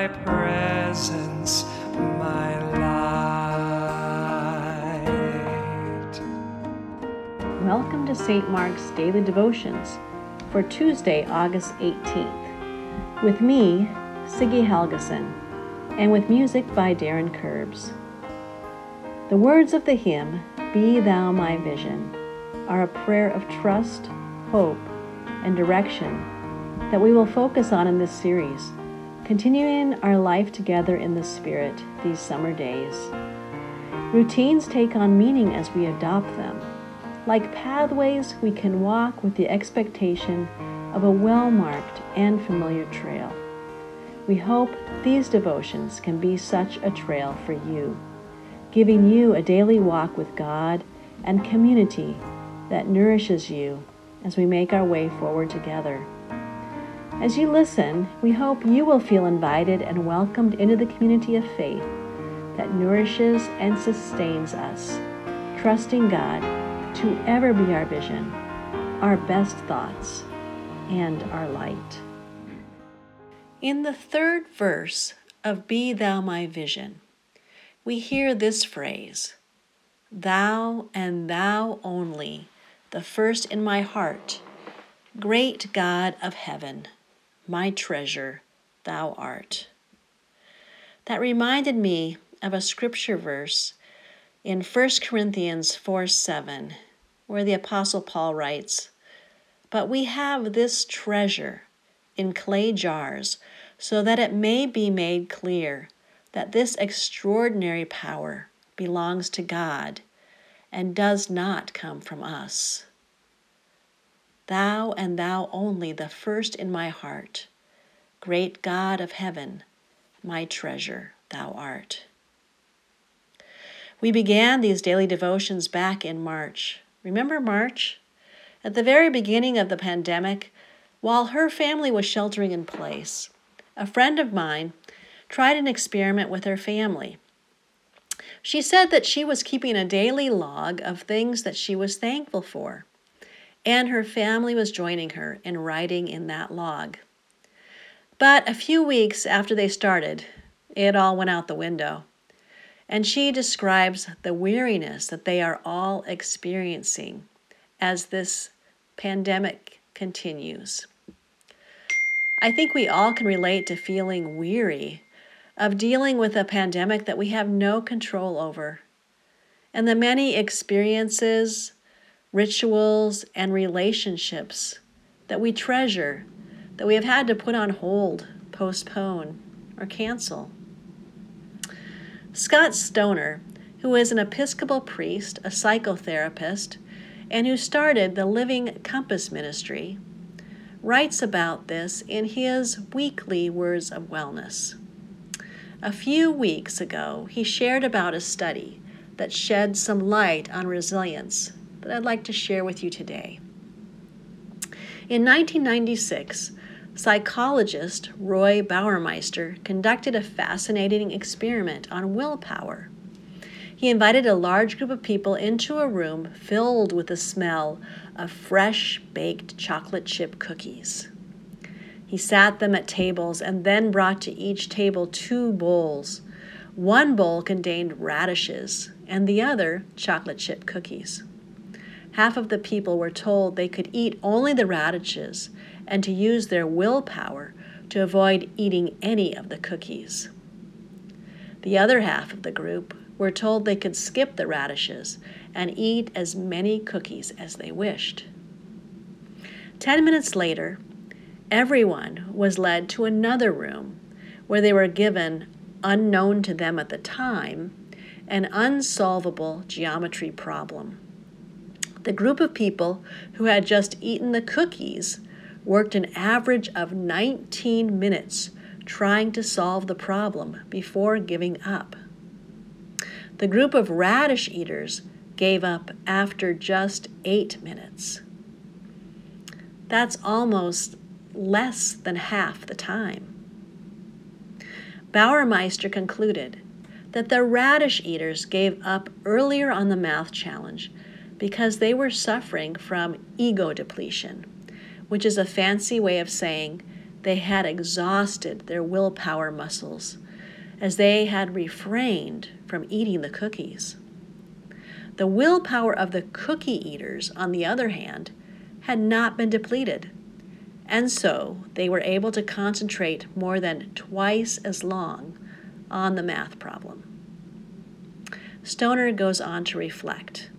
thy presence my light. Welcome to St. Mark's Daily Devotions for Tuesday, August 18th, with me, Siggy Helgeson, and with music by Darren Curbs. The words of the hymn, Be Thou My Vision, are a prayer of trust, hope, and direction that we will focus on in this series, continuing our life together in the Spirit these summer days. Routines take on meaning as we adopt them. Like pathways, we can walk with the expectation of a well marked and familiar trail. We hope these devotions can be such a trail for you, giving you a daily walk with God and community that nourishes you as we make our way forward together. As you listen, we hope you will feel invited and welcomed into the community of faith that nourishes and sustains us, trusting God to ever be our vision, our best thoughts, and our light. In the third verse of Be Thou My Vision, we hear this phrase Thou and Thou only, the first in my heart, great God of heaven, my treasure, Thou art. That reminded me of a scripture verse in 1 Corinthians 4 7, where the Apostle Paul writes, But we have this treasure in clay jars, so that it may be made clear that this extraordinary power belongs to God and does not come from us. Thou and Thou only, the first in my heart, great God of heaven, my treasure, Thou art. We began these daily devotions back in March. Remember March? At the very beginning of the pandemic, while her family was sheltering in place, a friend of mine tried an experiment with her family. She said that she was keeping a daily log of things that she was thankful for, and her family was joining her in writing in that log. But a few weeks after they started, it all went out the window. And she describes the weariness that they are all experiencing as this pandemic continues. I think we all can relate to feeling weary of dealing with a pandemic that we have no control over, and the many experiences, rituals, and relationships that we treasure that we have had to put on hold, postpone, or cancel. Scott Stoner, who is an Episcopal priest, a psychotherapist, and who started the Living Compass Ministry, writes about this in his weekly Words of Wellness. A few weeks ago, he shared about a study that shed some light on resilience that I'd like to share with you today. In 1996, psychologist Roy Baumeister conducted a fascinating experiment on willpower. He invited a large group of people into a room filled with the smell of fresh baked chocolate chip cookies. He sat them at tables and then brought to each table two bowls. One bowl contained radishes and the other chocolate chip cookies. Half of the people were told they could eat only the radishes and to use their willpower to avoid eating any of the cookies. The other half of the group were told they could skip the radishes and eat as many cookies as they wished. Ten minutes later, everyone was led to another room where they were given, unknown to them at the time, an unsolvable geometry problem. The group of people who had just eaten the cookies worked an average of 19 minutes trying to solve the problem before giving up. The group of radish eaters gave up after just eight minutes. That's almost less than half the time. Baumeister concluded that the radish eaters gave up earlier on the math challenge because they were suffering from ego depletion, which is a fancy way of saying they had exhausted their willpower muscles as they had refrained from eating the cookies. The willpower of the cookie eaters, on the other hand, had not been depleted, and so they were able to concentrate more than twice as long on the math problem. Stoner goes on to reflect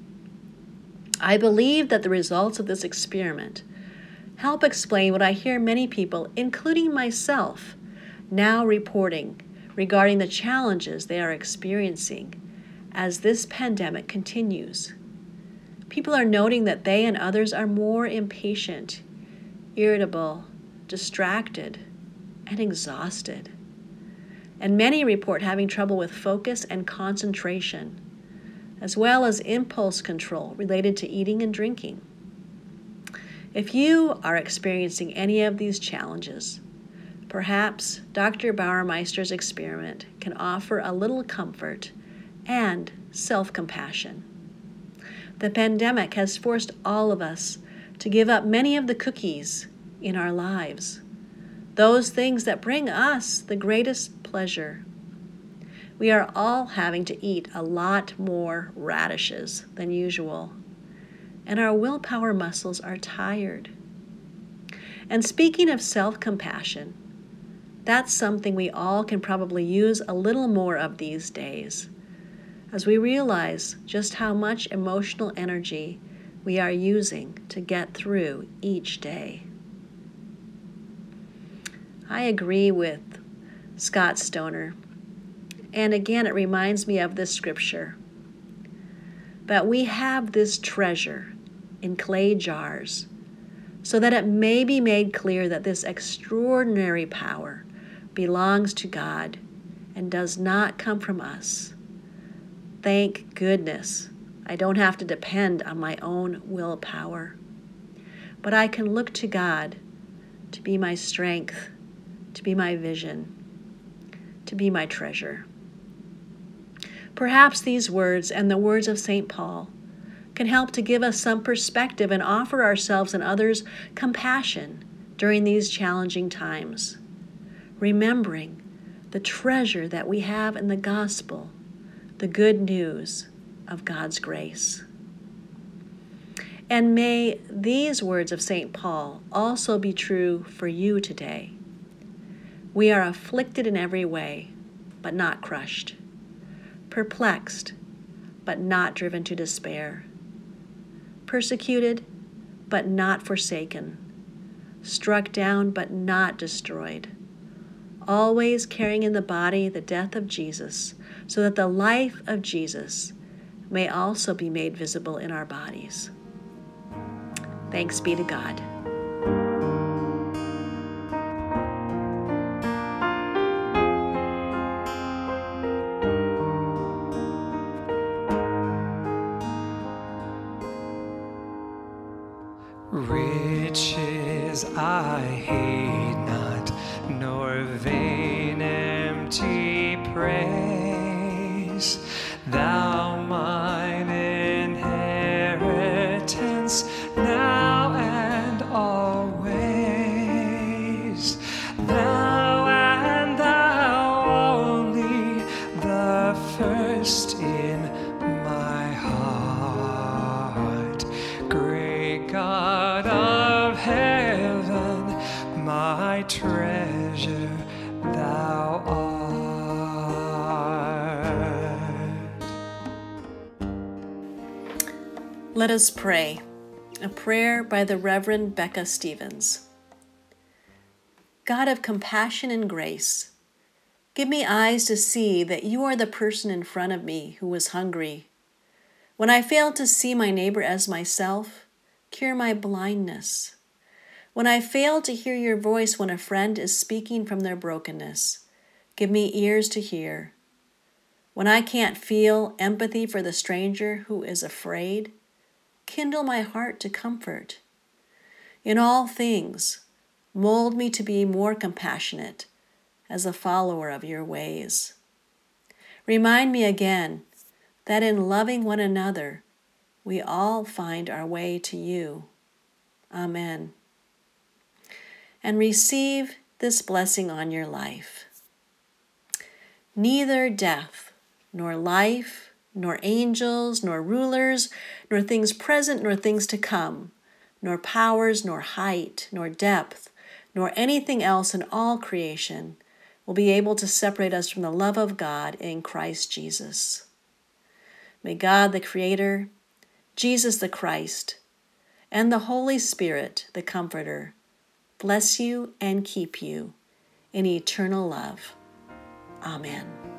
I believe that the results of this experiment help explain what I hear many people, including myself, now reporting regarding the challenges they are experiencing as this pandemic continues. People are noting that they and others are more impatient, irritable, distracted, and exhausted. And many report having trouble with focus and concentration, as well as impulse control related to eating and drinking. If you are experiencing any of these challenges, perhaps Dr. Baumeister's experiment can offer a little comfort and self compassion. The pandemic has forced all of us to give up many of the cookies in our lives, those things that bring us the greatest pleasure. We are all having to eat a lot more radishes than usual and our willpower muscles are tired. And speaking of self compassion, that's something we all can probably use a little more of these days as we realize just how much emotional energy we are using to get through each day. I agree with Scott Stoner. And again, it reminds me of this scripture. But we have this treasure in clay jars, so that it may be made clear that this extraordinary power belongs to God and does not come from us. Thank goodness I don't have to depend on my own willpower, but I can look to God to be my strength, to be my vision, to be my treasure. Perhaps these words and the words of St. Paul can help to give us some perspective and offer ourselves and others compassion during these challenging times. Remembering the treasure that we have in the gospel, the good news of God's grace. And may these words of St. Paul also be true for you today. We are afflicted in every way, but not crushed, perplexed, but not driven to despair persecuted, but not forsaken, struck down, but not destroyed, always carrying in the body the death of Jesus, so that the life of Jesus may also be made visible in our bodies. Thanks be to God. I hate Let us pray. A prayer by the Reverend Becca Stevens. God of compassion and grace, give me eyes to see that you are the person in front of me who was hungry. When I fail to see my neighbor as myself, cure my blindness. When I fail to hear your voice when a friend is speaking from their brokenness, give me ears to hear. When I can't feel empathy for the stranger who is afraid, kindle my heart to comfort. In all things, mold me to be more compassionate as a follower of your ways. Remind me again that in loving one another, we all find our way to you. Amen. And receive this blessing on your life. Neither death, nor life, nor angels, nor rulers, nor things present, nor things to come, nor powers, nor height, nor depth, nor anything else in all creation will be able to separate us from the love of God in Christ Jesus. May God, the Creator, Jesus the Christ, and the Holy Spirit, the Comforter, bless you and keep you in eternal love. Amen.